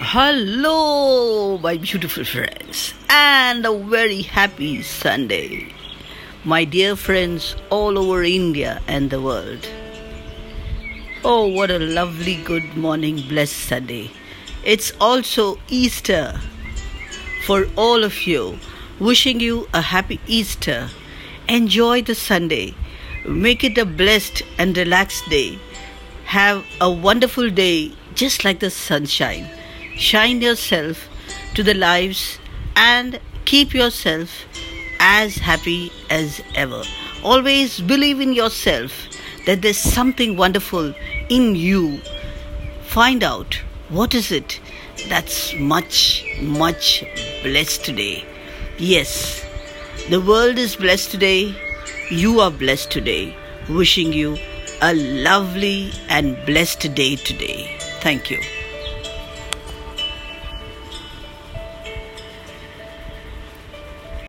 Hello, my beautiful friends, and a very happy Sunday, my dear friends all over India and the world. Oh, what a lovely good morning, blessed Sunday. It's also Easter for all of you. Wishing you a happy Easter. Enjoy the Sunday. Make it a blessed and relaxed day. Have a wonderful day, just like the sunshine. Shine yourself to the lives and keep yourself as happy as ever. Always believe in yourself that there's something wonderful in you. Find out what is it that's much, much blessed today. Yes, the world is blessed today. You are blessed today. Wishing you a lovely and blessed day today. Thank you.